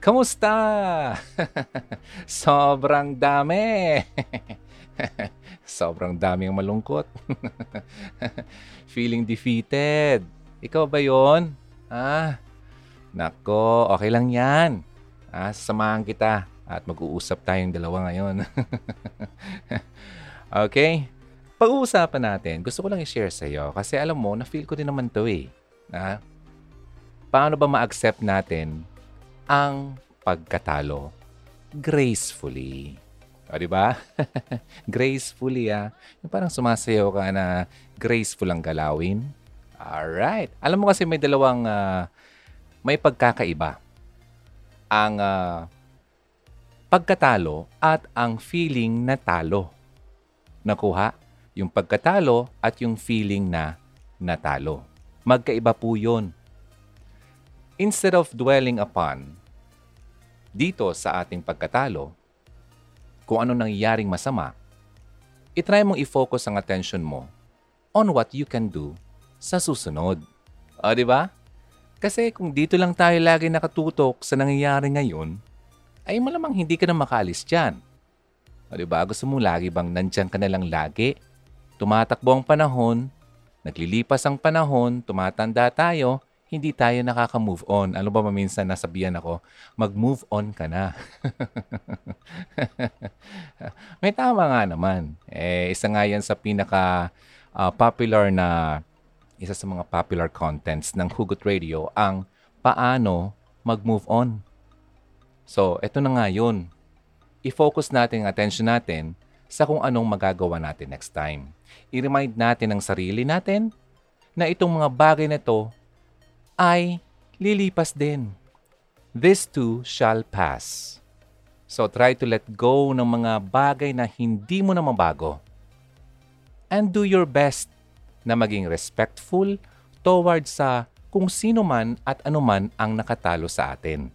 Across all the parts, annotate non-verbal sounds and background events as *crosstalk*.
Kamusta? *laughs* Sobrang dami. *laughs* Sobrang dami ang malungkot. *laughs* Feeling defeated. Ikaw ba yon? Ah, nako, okay lang yan. Ah, sasamahan kita at mag-uusap tayong dalawa ngayon. okay? Pag-uusapan natin, gusto ko lang i-share sa iyo kasi alam mo, na-feel ko din naman to eh. Na, paano ba ma-accept natin ang pagkatalo gracefully. O, di ba? *laughs* gracefully, ah. Yung parang sumasayaw ka na graceful ang galawin. Alright. Alam mo kasi may dalawang, uh, may pagkakaiba. Ang uh, pagkatalo at ang feeling na talo. Nakuha? Yung pagkatalo at yung feeling na natalo. Magkaiba po yun. Instead of dwelling upon dito sa ating pagkatalo, kung ano nangyayaring masama, itry mong i-focus ang attention mo on what you can do sa susunod. O, di ba? Kasi kung dito lang tayo lagi nakatutok sa nangyayari ngayon, ay malamang hindi ka na makaalis dyan. O, di ba? Gusto mo lagi bang nandyan ka na lang lagi? Tumatakbo ang panahon, naglilipas ang panahon, tumatanda tayo, hindi tayo nakaka-move on. Ano ba maminsan nasabihan ako, mag-move on ka na. *laughs* May tama nga naman. Eh, isa nga yan sa pinaka uh, popular na, isa sa mga popular contents ng Hugot Radio, ang paano mag-move on. So, eto na nga yun. I-focus natin ang attention natin sa kung anong magagawa natin next time. I-remind natin ang sarili natin na itong mga bagay na ito ay lilipas din. This too shall pass. So try to let go ng mga bagay na hindi mo na mabago. And do your best na maging respectful towards sa kung sino man at anuman ang nakatalo sa atin.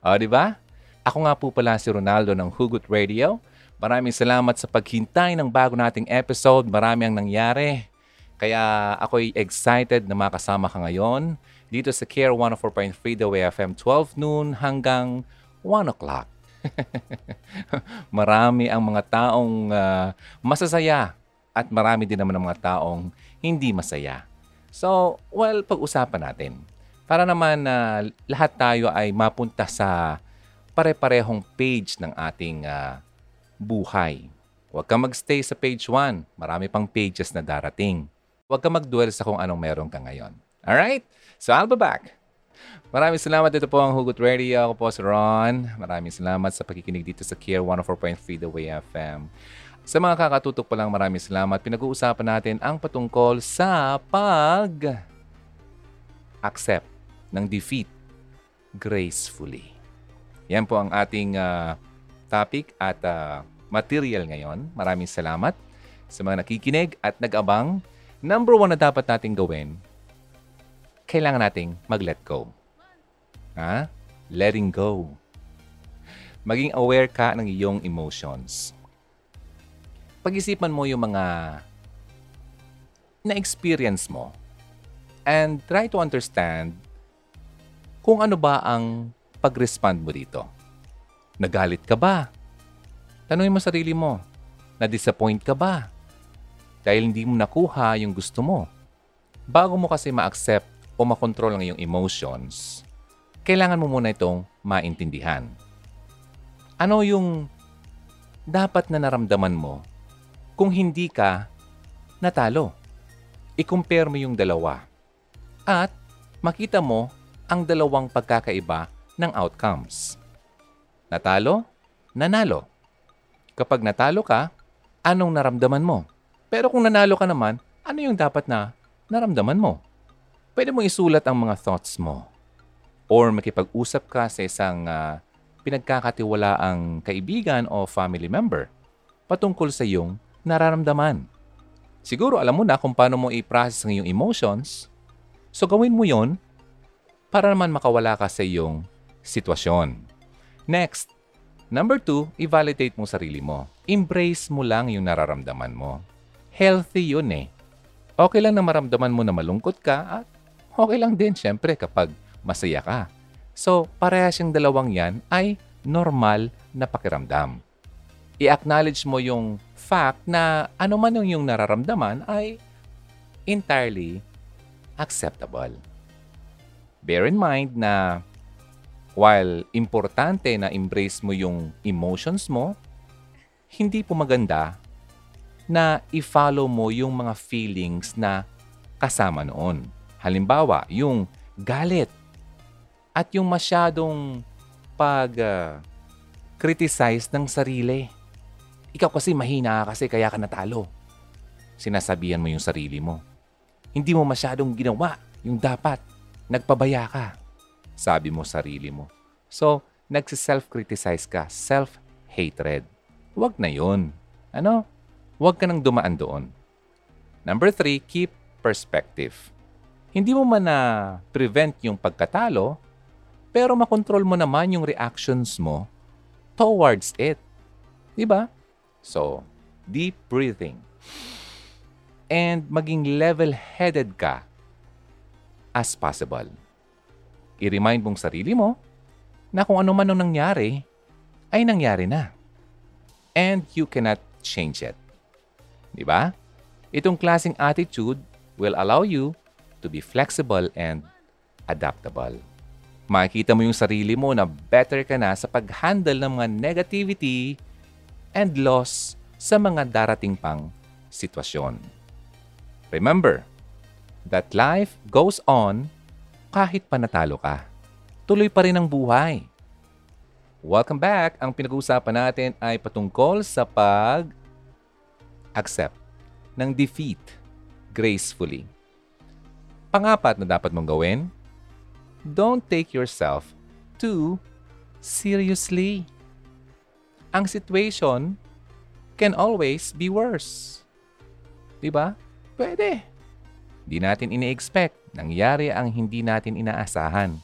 O, di ba? Ako nga po pala si Ronaldo ng Hugot Radio. Maraming salamat sa paghintay ng bago nating episode. Marami ang nangyari. Kaya ako'y excited na makasama ka ngayon dito sa Care 104.3 The Way FM 12 noon hanggang 1 o'clock. *laughs* marami ang mga taong uh, masasaya at marami din naman ang mga taong hindi masaya. So, well, pag-usapan natin. Para naman na uh, lahat tayo ay mapunta sa pare-parehong page ng ating uh, buhay. Huwag kang magstay sa page 1. Marami pang pages na darating. Huwag kang magdwell sa kung anong meron ka ngayon. Alright? So I'll be back. Maraming salamat dito po ang Hugot Radio. Ako po si Ron. Maraming salamat sa pakikinig dito sa Care 104.3 The Way FM. Sa mga kakatutok pa lang, maraming salamat. Pinag-uusapan natin ang patungkol sa pag accept ng defeat gracefully. Yan po ang ating uh, topic at uh, material ngayon. Maraming salamat sa mga nakikinig at nag-abang. Number one na dapat nating gawin kailangan nating mag-let go. Ha? Letting go. Maging aware ka ng iyong emotions. Pag-isipan mo yung mga na-experience mo and try to understand kung ano ba ang pag-respond mo dito. Nagalit ka ba? Tanungin mo sarili mo, na-disappoint ka ba? Dahil hindi mo nakuha yung gusto mo. Bago mo kasi ma-accept o makontrol ang iyong emotions, kailangan mo muna itong maintindihan. Ano yung dapat na naramdaman mo kung hindi ka natalo? I-compare mo yung dalawa at makita mo ang dalawang pagkakaiba ng outcomes. Natalo, nanalo. Kapag natalo ka, anong naramdaman mo? Pero kung nanalo ka naman, ano yung dapat na naramdaman mo? Pwede mo isulat ang mga thoughts mo. Or makipag-usap ka sa isang uh, pinagkakatiwalaang kaibigan o family member patungkol sa iyong nararamdaman. Siguro alam mo na kung paano mo i-process ang iyong emotions, so gawin mo yon para naman makawala ka sa iyong sitwasyon. Next, number two, i-validate mo sarili mo. Embrace mo lang yung nararamdaman mo. Healthy yun eh. Okay lang na maramdaman mo na malungkot ka at okay lang din syempre kapag masaya ka. So, parehas yung dalawang yan ay normal na pakiramdam. I-acknowledge mo yung fact na ano man yung, yung nararamdaman ay entirely acceptable. Bear in mind na while importante na embrace mo yung emotions mo, hindi po maganda na i-follow mo yung mga feelings na kasama noon. Halimbawa, yung galit at yung masyadong pag-criticize uh, ng sarili. Ikaw kasi mahina kasi kaya ka natalo. Sinasabihan mo yung sarili mo. Hindi mo masyadong ginawa yung dapat. Nagpabaya ka. Sabi mo sarili mo. So, nagsiself-criticize ka. Self-hatred. Huwag na yun. Ano? Huwag ka nang dumaan doon. Number three, keep perspective. Hindi mo man na prevent yung pagkatalo, pero makontrol mo naman yung reactions mo towards it. Di ba? So, deep breathing. And maging level-headed ka as possible. I-remind mong sarili mo na kung ano man ang nangyari, ay nangyari na. And you cannot change it. Di ba? Itong klaseng attitude will allow you to be flexible and adaptable. Makikita mo yung sarili mo na better ka na sa pag-handle ng mga negativity and loss sa mga darating pang sitwasyon. Remember that life goes on kahit panatalo ka. Tuloy pa rin ang buhay. Welcome back! Ang pinag-uusapan natin ay patungkol sa pag-accept ng defeat gracefully. Pangapat na dapat mong gawin, don't take yourself too seriously. Ang situation can always be worse. Di ba? Pwede. Di natin ini-expect. Nangyari ang hindi natin inaasahan.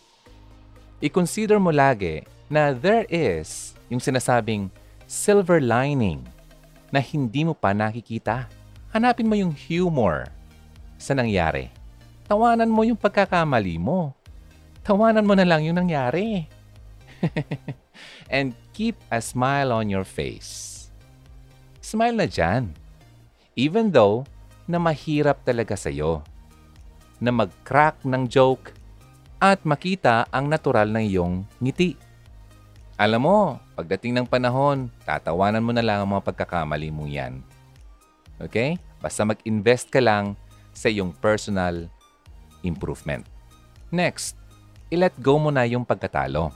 I-consider mo lagi na there is yung sinasabing silver lining na hindi mo pa nakikita hanapin mo yung humor sa nangyari. Tawanan mo yung pagkakamali mo. Tawanan mo na lang yung nangyari. *laughs* And keep a smile on your face. Smile na dyan. Even though na mahirap talaga sa'yo. Na mag-crack ng joke at makita ang natural na iyong ngiti. Alam mo, pagdating ng panahon, tatawanan mo na lang ang mga pagkakamali mo yan. Okay? Basta mag-invest ka lang sa iyong personal improvement. Next, i-let go mo na yung pagkatalo.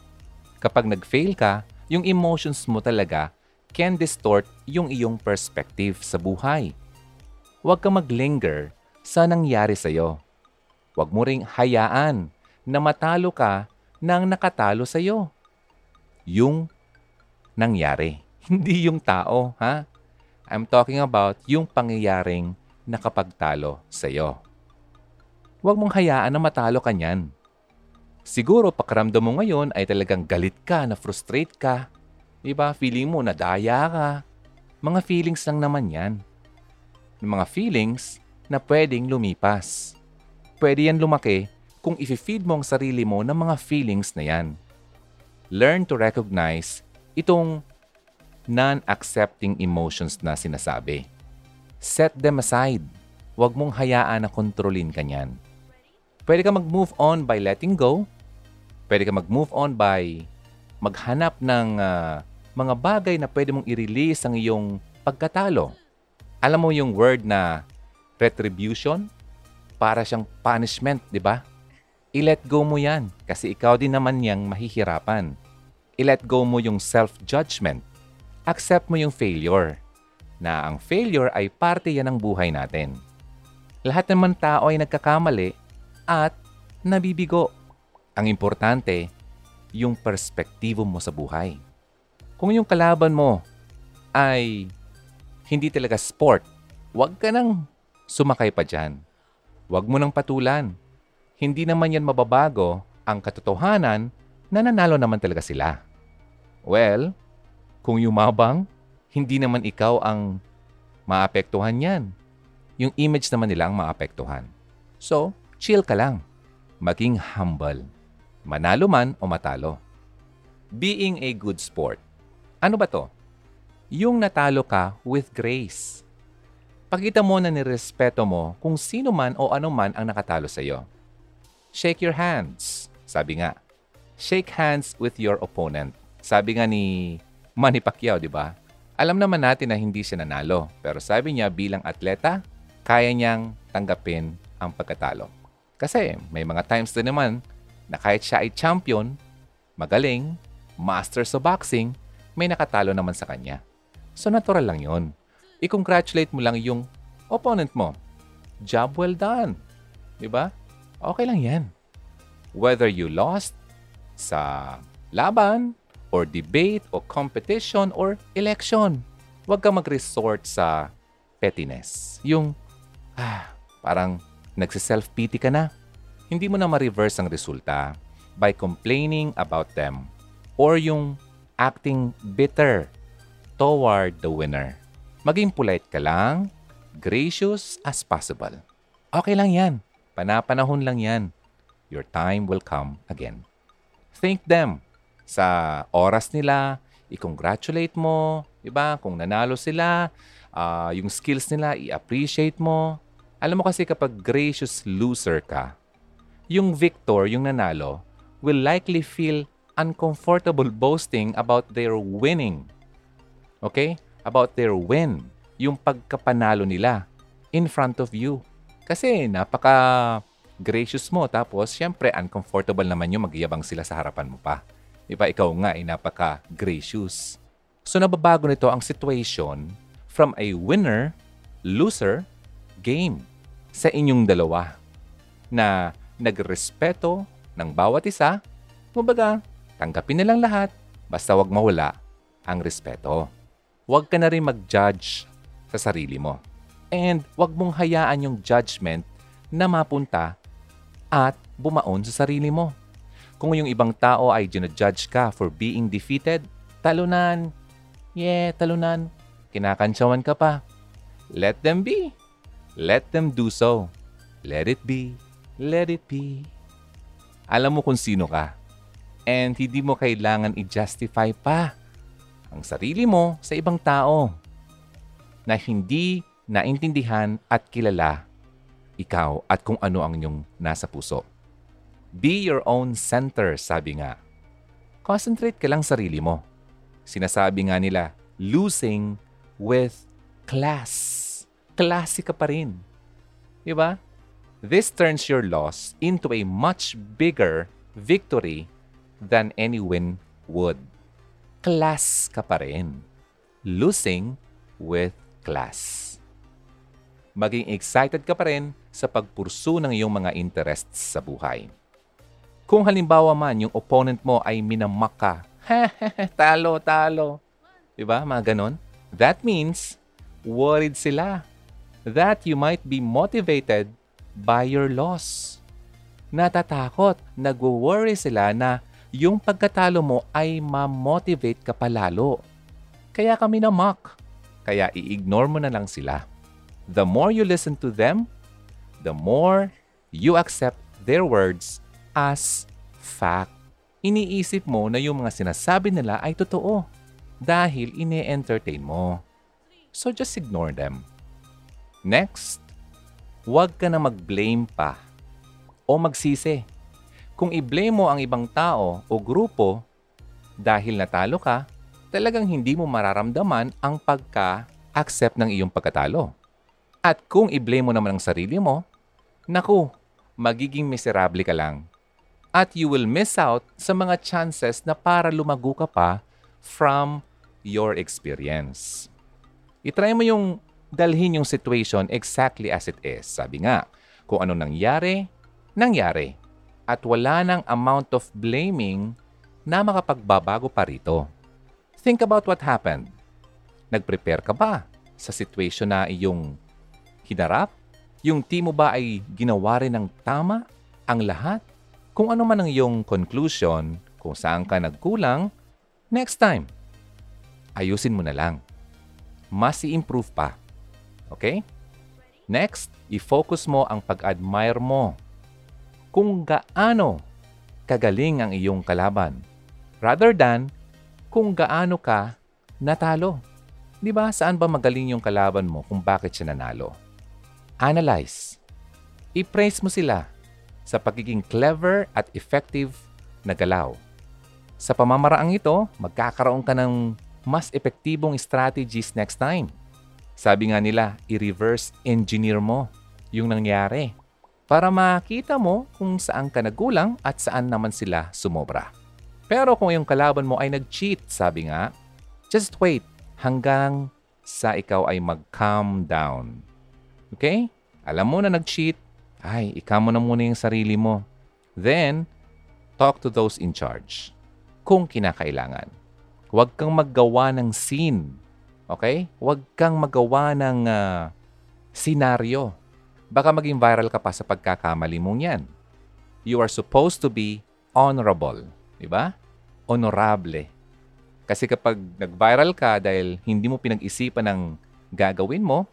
Kapag nag-fail ka, yung emotions mo talaga can distort yung iyong perspective sa buhay. Huwag kang maglinger sa nangyari sa'yo. Huwag mo ring hayaan na matalo ka ng nakatalo sa'yo. Yung nangyari, *laughs* hindi yung tao, ha? I'm talking about yung pangyayaring nakapagtalo sa iyo. Huwag mong hayaan na matalo ka niyan. Siguro pakiramdam mo ngayon ay talagang galit ka, na frustrate ka. Diba? Feeling mo na daya ka. Mga feelings lang naman yan. Mga feelings na pwedeng lumipas. Pwede yan lumaki kung i-feed mo ang sarili mo ng mga feelings na yan. Learn to recognize itong non-accepting emotions na sinasabi. Set them aside. Huwag mong hayaan na kontrolin ka niyan. Pwede ka mag-move on by letting go. Pwede ka mag-move on by maghanap ng uh, mga bagay na pwede mong i-release ang iyong pagkatalo. Alam mo yung word na retribution? Para siyang punishment, di ba? I-let go mo yan kasi ikaw din naman yang mahihirapan. I-let go mo yung self-judgment accept mo yung failure. Na ang failure ay parte yan ng buhay natin. Lahat naman tao ay nagkakamali at nabibigo. Ang importante, yung perspektibo mo sa buhay. Kung yung kalaban mo ay hindi talaga sport, huwag ka nang sumakay pa dyan. Huwag mo nang patulan. Hindi naman yan mababago ang katotohanan na nanalo naman talaga sila. Well, kung yumabang, hindi naman ikaw ang maapektuhan yan. Yung image naman nila ang maapektuhan. So, chill ka lang. Maging humble. manalo man o matalo. Being a good sport. Ano ba to? Yung natalo ka with grace. Pakita mo na nirespeto mo kung sino man o ano man ang nakatalo sa iyo. Shake your hands. Sabi nga, shake hands with your opponent. Sabi nga ni Manny Pacquiao, di ba? Alam naman natin na hindi siya nanalo. Pero sabi niya bilang atleta, kaya niyang tanggapin ang pagkatalo. Kasi may mga times din naman na kahit siya ay champion, magaling, master sa boxing, may nakatalo naman sa kanya. So natural lang yon. I-congratulate mo lang yung opponent mo. Job well done. Di ba? Okay lang yan. Whether you lost sa laban, or debate, o competition, or election, huwag kang mag-resort sa pettiness. Yung, ah, parang nagsiself-pity ka na. Hindi mo na ma-reverse ang resulta by complaining about them or yung acting bitter toward the winner. Maging polite ka lang, gracious as possible. Okay lang yan. Panapanahon lang yan. Your time will come again. Thank them sa oras nila, i-congratulate mo, di ba? Kung nanalo sila, uh, yung skills nila, i-appreciate mo. Alam mo kasi kapag gracious loser ka, yung victor, yung nanalo, will likely feel uncomfortable boasting about their winning Okay? About their win. Yung pagkapanalo nila in front of you. Kasi napaka gracious mo. Tapos, syempre, uncomfortable naman yung magyabang sila sa harapan mo pa. Di ba? Ikaw nga ay napaka-gracious. So, nababago nito ang situation from a winner, loser, game sa inyong dalawa na nagrespeto ng bawat isa. Kumbaga, tanggapin nilang lahat basta wag mawala ang respeto huwag ka na rin mag-judge sa sarili mo. And huwag mong hayaan yung judgment na mapunta at bumaon sa sarili mo. Kung yung ibang tao ay ginajudge ka for being defeated, talunan. Yeah, talunan. Kinakantsawan ka pa. Let them be. Let them do so. Let it be. Let it be. Alam mo kung sino ka. And hindi mo kailangan i-justify pa ang sarili mo sa ibang tao na hindi naintindihan at kilala ikaw at kung ano ang inyong nasa puso. Be your own center, sabi nga. Concentrate ka lang sarili mo. Sinasabi nga nila, losing with class. Klase ka pa rin. Diba? This turns your loss into a much bigger victory than any win would class ka pa rin. Losing with class. Maging excited ka pa rin sa pagpursu ng iyong mga interests sa buhay. Kung halimbawa man yung opponent mo ay minamak ka, *laughs* talo, talo. Diba? Mga ganon. That means, worried sila that you might be motivated by your loss. Natatakot, nagwo-worry sila na yung pagkatalo mo ay ma-motivate ka palalo. Kaya kami na mock. Kaya i-ignore mo na lang sila. The more you listen to them, the more you accept their words as fact. Iniisip mo na yung mga sinasabi nila ay totoo dahil ine-entertain mo. So just ignore them. Next, huwag ka na mag-blame pa o magsisi kung i-blame mo ang ibang tao o grupo dahil natalo ka, talagang hindi mo mararamdaman ang pagka-accept ng iyong pagkatalo. At kung i-blame mo naman ang sarili mo, naku, magiging miserable ka lang. At you will miss out sa mga chances na para lumago ka pa from your experience. Itry mo yung dalhin yung situation exactly as it is. Sabi nga, kung ano nangyari, nangyari at wala nang amount of blaming na makapagbabago pa rito. Think about what happened. Nag-prepare ka ba sa situation na iyong hinarap? Yung team mo ba ay ginawa rin ng tama ang lahat? Kung ano man ang iyong conclusion, kung saan ka nagkulang, next time, ayusin mo na lang. Mas i-improve pa. Okay? Next, i-focus mo ang pag-admire mo kung gaano kagaling ang iyong kalaban rather than kung gaano ka natalo. Di ba? Saan ba magaling yung kalaban mo kung bakit siya nanalo? Analyze. I-praise mo sila sa pagiging clever at effective na galaw. Sa pamamaraang ito, magkakaroon ka ng mas epektibong strategies next time. Sabi nga nila, i-reverse engineer mo yung nangyari para makita mo kung saan ka nagulang at saan naman sila sumobra. Pero kung yung kalaban mo ay nag-cheat, sabi nga, just wait hanggang sa ikaw ay mag-calm down. Okay? Alam mo na nag-cheat, ay, ikaw mo na muna yung sarili mo. Then, talk to those in charge kung kinakailangan. Huwag kang maggawa ng scene. Okay? Huwag kang magawa ng uh, senaryo baka maging viral ka pa sa pagkakamali mong yan. You are supposed to be honorable. Di ba? Honorable. Kasi kapag nag-viral ka dahil hindi mo pinag-isipan ng gagawin mo,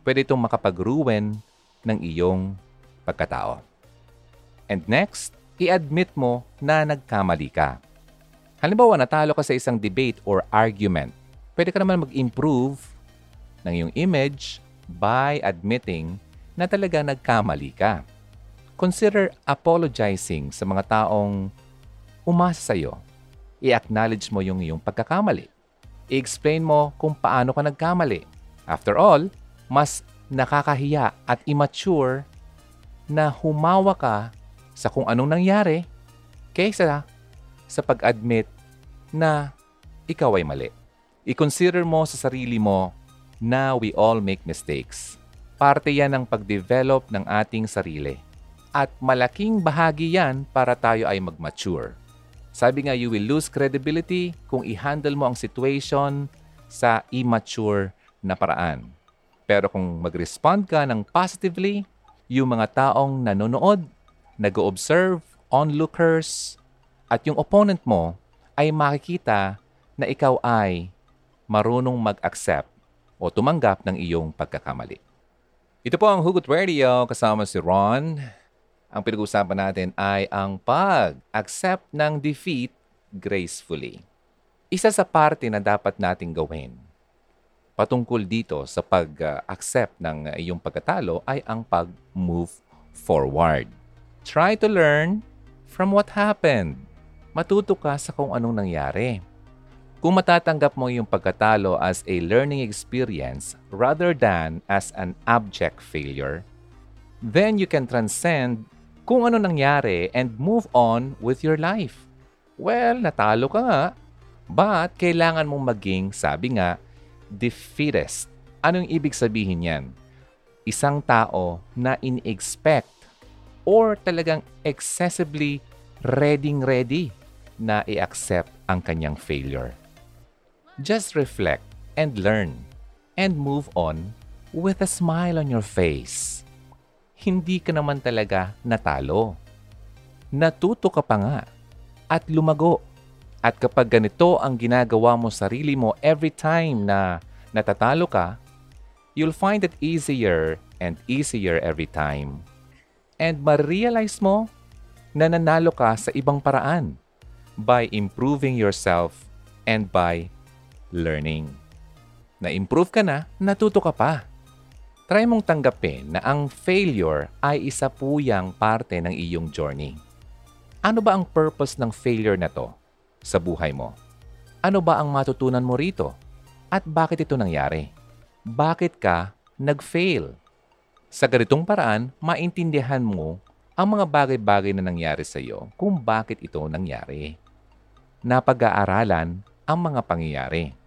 pwede itong makapag-ruin ng iyong pagkatao. And next, i-admit mo na nagkamali ka. Halimbawa, natalo ka sa isang debate or argument. Pwede ka naman mag-improve ng iyong image by admitting na talaga nagkamali ka. Consider apologizing sa mga taong umasa sa iyo. I-acknowledge mo yung iyong pagkakamali. I-explain mo kung paano ka nagkamali. After all, mas nakakahiya at immature na humawa ka sa kung anong nangyari kaysa sa pag-admit na ikaw ay mali. I-consider mo sa sarili mo na we all make mistakes Parte yan ng pag-develop ng ating sarili. At malaking bahagi yan para tayo ay mag-mature. Sabi nga, you will lose credibility kung i-handle mo ang situation sa immature na paraan. Pero kung mag-respond ka ng positively, yung mga taong nanonood, nag-observe, onlookers, at yung opponent mo ay makikita na ikaw ay marunong mag-accept o tumanggap ng iyong pagkakamali. Ito po ang Hugot Radio kasama si Ron. Ang pinag-uusapan natin ay ang pag-accept ng defeat gracefully. Isa sa parte na dapat nating gawin patungkol dito sa pag-accept ng iyong pagkatalo ay ang pag-move forward. Try to learn from what happened. Matuto ka sa kung anong nangyari kung matatanggap mo yung pagkatalo as a learning experience rather than as an abject failure, then you can transcend kung ano nangyari and move on with your life. Well, natalo ka nga, but kailangan mong maging, sabi nga, defeatist. Anong ibig sabihin yan? Isang tao na in-expect or talagang excessively ready-ready na i-accept ang kanyang failure. Just reflect and learn and move on with a smile on your face. Hindi ka naman talaga natalo. Natuto ka pa nga at lumago. At kapag ganito ang ginagawa mo sarili mo every time na natatalo ka, you'll find it easier and easier every time. And ma-realize mo na nanalo ka sa ibang paraan by improving yourself and by learning. Na-improve ka na, natuto ka pa. Try mong tanggapin na ang failure ay isa puyang parte ng iyong journey. Ano ba ang purpose ng failure na to sa buhay mo? Ano ba ang matutunan mo rito? At bakit ito nangyari? Bakit ka nag-fail? Sa ganitong paraan, maintindihan mo ang mga bagay-bagay na nangyari sa iyo kung bakit ito nangyari. Napag-aaralan ang mga pangyayari.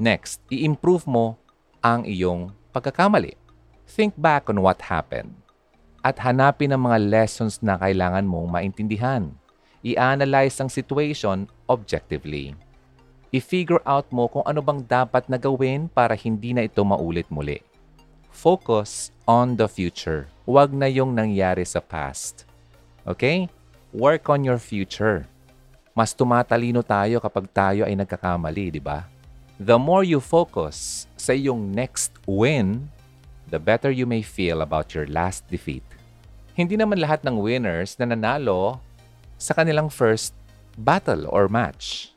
Next, i-improve mo ang iyong pagkakamali. Think back on what happened at hanapin ang mga lessons na kailangan mong maintindihan. I-analyze ang situation objectively. I-figure out mo kung ano bang dapat na gawin para hindi na ito maulit muli. Focus on the future. Huwag na yung nangyari sa past. Okay? Work on your future. Mas tumatalino tayo kapag tayo ay nagkakamali, di ba? The more you focus sa iyong next win, the better you may feel about your last defeat. Hindi naman lahat ng winners na nanalo sa kanilang first battle or match.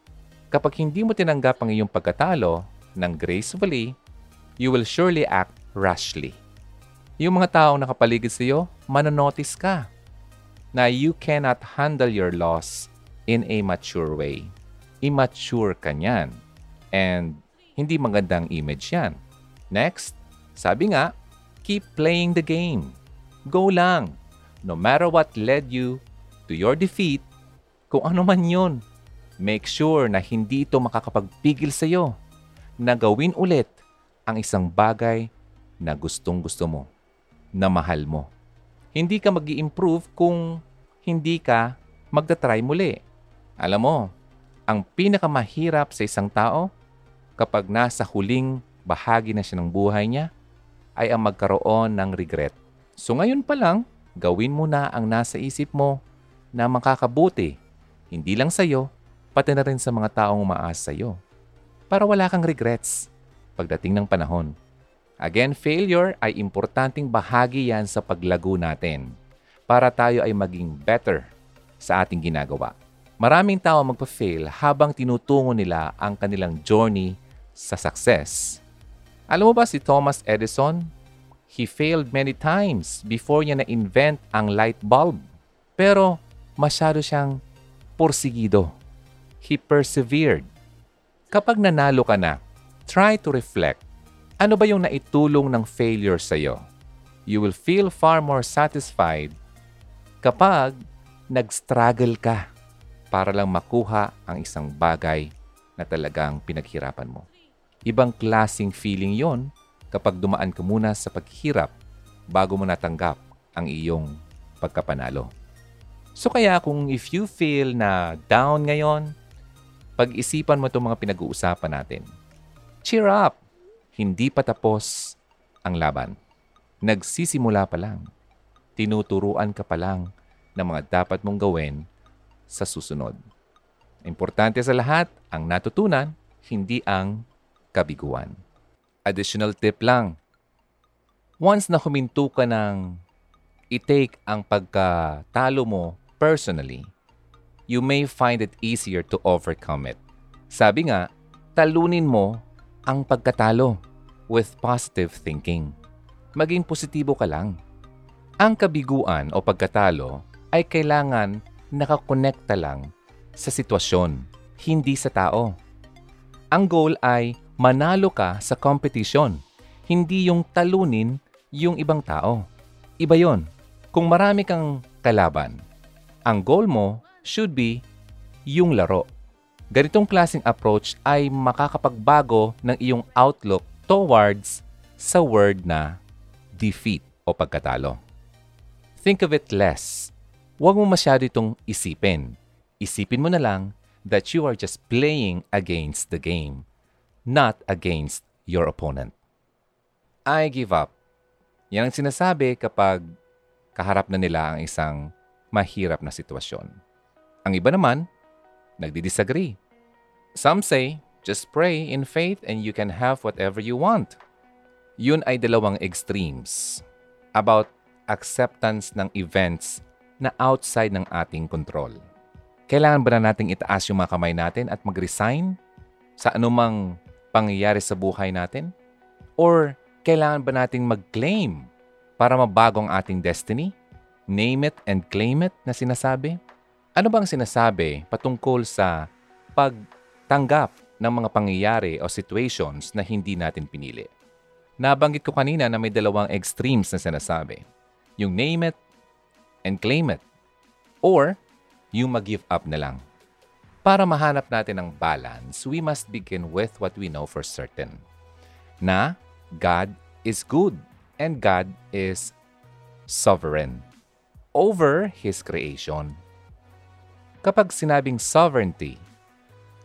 Kapag hindi mo tinanggap ang iyong pagkatalo ng gracefully, you will surely act rashly. Yung mga taong nakapaligid sa iyo, manonotice ka na you cannot handle your loss in a mature way. Immature ka niyan. And hindi magandang image yan. Next, sabi nga, keep playing the game. Go lang. No matter what led you to your defeat, kung ano man yun, make sure na hindi ito makakapagpigil sa iyo na gawin ulit ang isang bagay na gustong gusto mo, na mahal mo. Hindi ka mag improve kung hindi ka magta-try muli. Alam mo, ang pinakamahirap sa isang tao kapag nasa huling bahagi na siya ng buhay niya ay ang magkaroon ng regret. So ngayon pa lang, gawin mo na ang nasa isip mo na makakabuti, hindi lang sa iyo, pati na rin sa mga taong umaasa sa iyo. Para wala kang regrets pagdating ng panahon. Again, failure ay importanteng bahagi yan sa paglago natin para tayo ay maging better sa ating ginagawa. Maraming tao magpa-fail habang tinutungo nila ang kanilang journey sa success. Alam mo ba si Thomas Edison? He failed many times before niya na-invent ang light bulb. Pero masyado siyang porsigido. He persevered. Kapag nanalo ka na, try to reflect. Ano ba yung naitulong ng failure sa iyo? You will feel far more satisfied kapag nag-struggle ka para lang makuha ang isang bagay na talagang pinaghirapan mo. Ibang klasing feeling yon kapag dumaan ka muna sa paghirap bago mo natanggap ang iyong pagkapanalo. So kaya kung if you feel na down ngayon, pag-isipan mo itong mga pinag-uusapan natin. Cheer up! Hindi pa tapos ang laban. Nagsisimula pa lang. Tinuturuan ka pa lang ng mga dapat mong gawin sa susunod. Importante sa lahat, ang natutunan, hindi ang kabiguan. Additional tip lang. Once na huminto ka ng i-take ang pagkatalo mo personally, you may find it easier to overcome it. Sabi nga, talunin mo ang pagkatalo with positive thinking. Maging positibo ka lang. Ang kabiguan o pagkatalo ay kailangan nakakonekta lang sa sitwasyon, hindi sa tao. Ang goal ay manalo ka sa competition, hindi yung talunin yung ibang tao. Iba yon. Kung marami kang kalaban, ang goal mo should be yung laro. Ganitong klaseng approach ay makakapagbago ng iyong outlook towards sa word na defeat o pagkatalo. Think of it less. Huwag mo masyado itong isipin. Isipin mo na lang that you are just playing against the game not against your opponent. I give up. Yan ang sinasabi kapag kaharap na nila ang isang mahirap na sitwasyon. Ang iba naman, nagdi-disagree. Some say, just pray in faith and you can have whatever you want. Yun ay dalawang extremes about acceptance ng events na outside ng ating control. Kailangan ba na nating itaas yung mga kamay natin at mag-resign sa anumang pangyayari sa buhay natin? Or kailangan ba nating mag-claim para mabago ang ating destiny? Name it and claim it na sinasabi? Ano bang sinasabi patungkol sa pagtanggap ng mga pangyayari o situations na hindi natin pinili? Nabanggit ko kanina na may dalawang extremes na sinasabi. Yung name it and claim it. Or yung mag-give up na lang. Para mahanap natin ang balance, we must begin with what we know for certain. Na God is good and God is sovereign over His creation. Kapag sinabing sovereignty,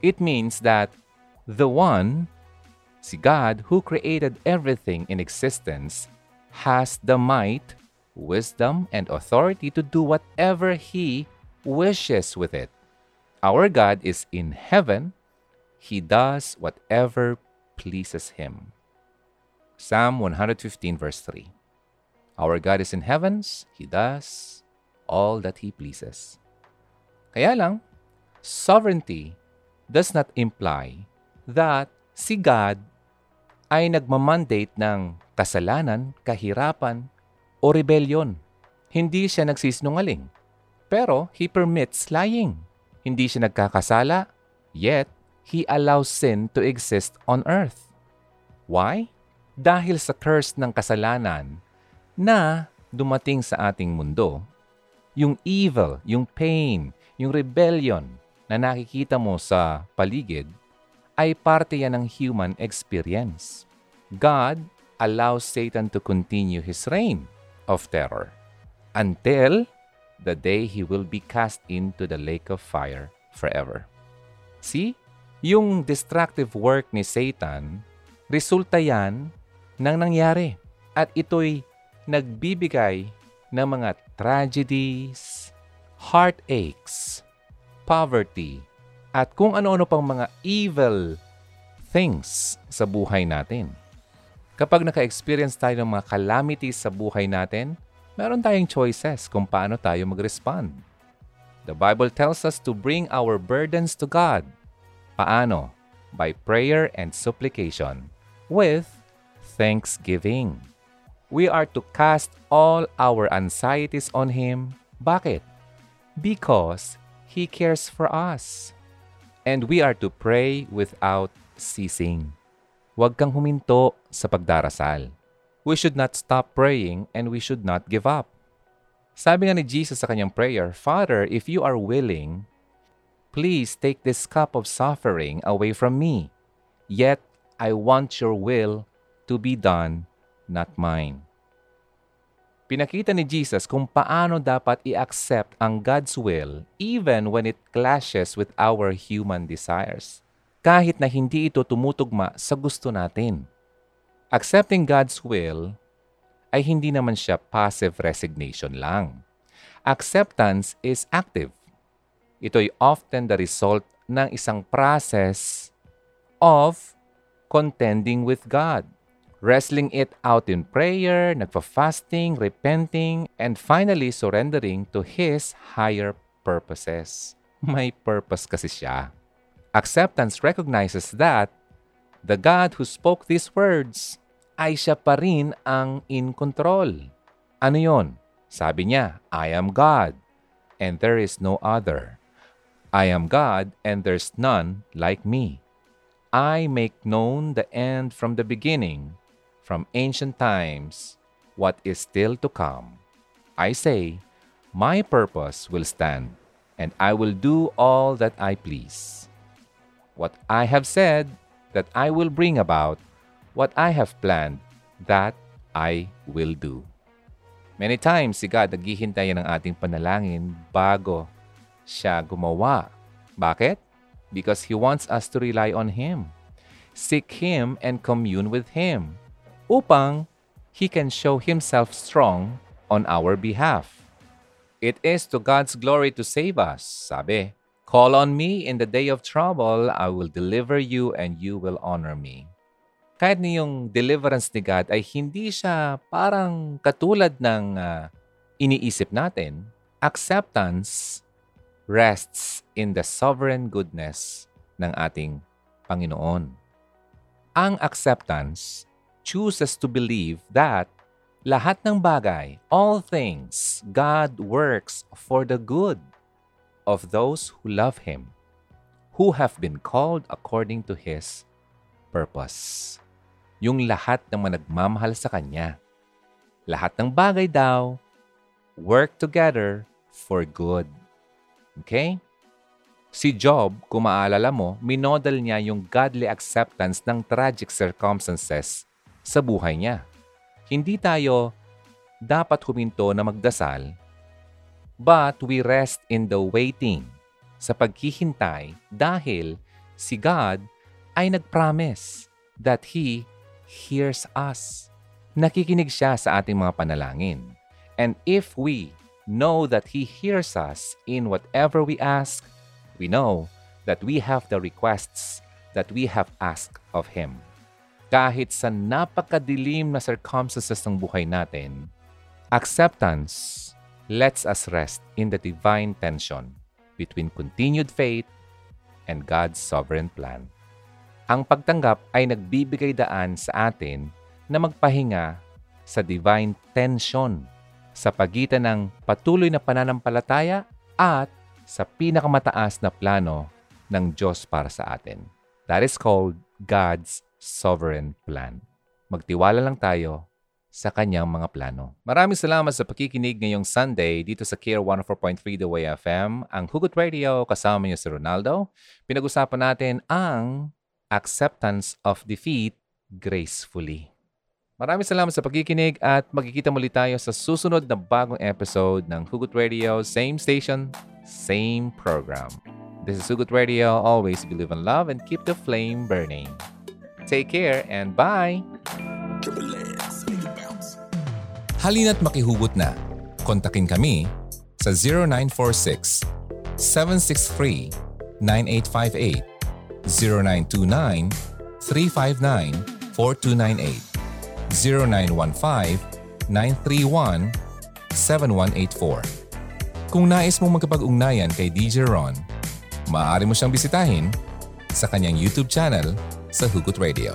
it means that the one, si God who created everything in existence, has the might, wisdom, and authority to do whatever He wishes with it. Our God is in heaven. He does whatever pleases him. Psalm 115, verse 3. Our God is in heavens. He does all that He pleases. Kaya lang, sovereignty does not imply that si God ay nagmamandate ng kasalanan, kahirapan, o rebellion. Hindi siya nagsisinungaling. Pero he permits lying. Hindi siya nagkakasala, yet he allows sin to exist on earth. Why? Dahil sa curse ng kasalanan na dumating sa ating mundo, yung evil, yung pain, yung rebellion na nakikita mo sa paligid ay parte yan ng human experience. God allows Satan to continue his reign of terror until the day he will be cast into the lake of fire forever. See? Yung destructive work ni Satan, resulta yan ng nangyari. At ito'y nagbibigay ng mga tragedies, heartaches, poverty, at kung ano-ano pang mga evil things sa buhay natin. Kapag naka-experience tayo ng mga calamities sa buhay natin, meron tayong choices kung paano tayo mag-respond. The Bible tells us to bring our burdens to God. Paano? By prayer and supplication with thanksgiving. We are to cast all our anxieties on Him. Bakit? Because He cares for us. And we are to pray without ceasing. Huwag kang huminto sa pagdarasal. We should not stop praying and we should not give up. Sabi nga ni Jesus sa kanyang prayer, Father, if you are willing, please take this cup of suffering away from me. Yet I want your will to be done, not mine. Pinakita ni Jesus kung paano dapat i-accept ang God's will even when it clashes with our human desires kahit na hindi ito tumutugma sa gusto natin. Accepting God's will ay hindi naman siya passive resignation lang. Acceptance is active. Ito ay often the result ng isang process of contending with God. Wrestling it out in prayer, nagpa-fasting, repenting, and finally surrendering to His higher purposes. May purpose kasi siya. Acceptance recognizes that the God who spoke these words ay siya pa rin ang in control. Ano yon? Sabi niya, I am God and there is no other. I am God and there's none like me. I make known the end from the beginning, from ancient times, what is still to come. I say, My purpose will stand, and I will do all that I please. What I have said that I will bring about, what I have planned, that I will do. Many times, si God naghihintay ng ating panalangin bago siya gumawa. Bakit? Because He wants us to rely on Him. Seek Him and commune with Him upang He can show Himself strong on our behalf. It is to God's glory to save us, sabi. Call on me in the day of trouble, I will deliver you and you will honor me. Kahit na yung deliverance ni God ay hindi siya parang katulad ng uh, iniisip natin, acceptance rests in the sovereign goodness ng ating Panginoon. Ang acceptance chooses to believe that lahat ng bagay, all things, God works for the good of those who love Him, who have been called according to His purpose. Yung lahat ng mga nagmamahal sa Kanya. Lahat ng bagay daw, work together for good. Okay? Si Job, kung maalala mo, minodel niya yung godly acceptance ng tragic circumstances sa buhay niya. Hindi tayo dapat huminto na magdasal But we rest in the waiting, sa paghihintay dahil si God ay nag-promise that He hears us. Nakikinig siya sa ating mga panalangin. And if we know that He hears us in whatever we ask, we know that we have the requests that we have asked of Him. Kahit sa napakadilim na circumstances ng buhay natin, acceptance lets us rest in the divine tension between continued faith and God's sovereign plan. Ang pagtanggap ay nagbibigay daan sa atin na magpahinga sa divine tension sa pagitan ng patuloy na pananampalataya at sa pinakamataas na plano ng Diyos para sa atin. That is called God's sovereign plan. Magtiwala lang tayo sa kanyang mga plano. Maraming salamat sa pakikinig ngayong Sunday dito sa Care 104.3 The Way FM, ang Hugot Radio kasama niyo si Ronaldo. Pinag-usapan natin ang acceptance of defeat gracefully. Maraming salamat sa pagkikinig at magkikita muli tayo sa susunod na bagong episode ng Hugot Radio, same station, same program. This is Hugot Radio. Always believe in love and keep the flame burning. Take care and bye! Halina't makihugot na. Kontakin kami sa 0946 763 9858 0929 359 4298 0915 931 7184 Kung nais mong magkapag-ugnayan kay DJ Ron, maaari mo siyang bisitahin sa kanyang YouTube channel sa Hugot Radio.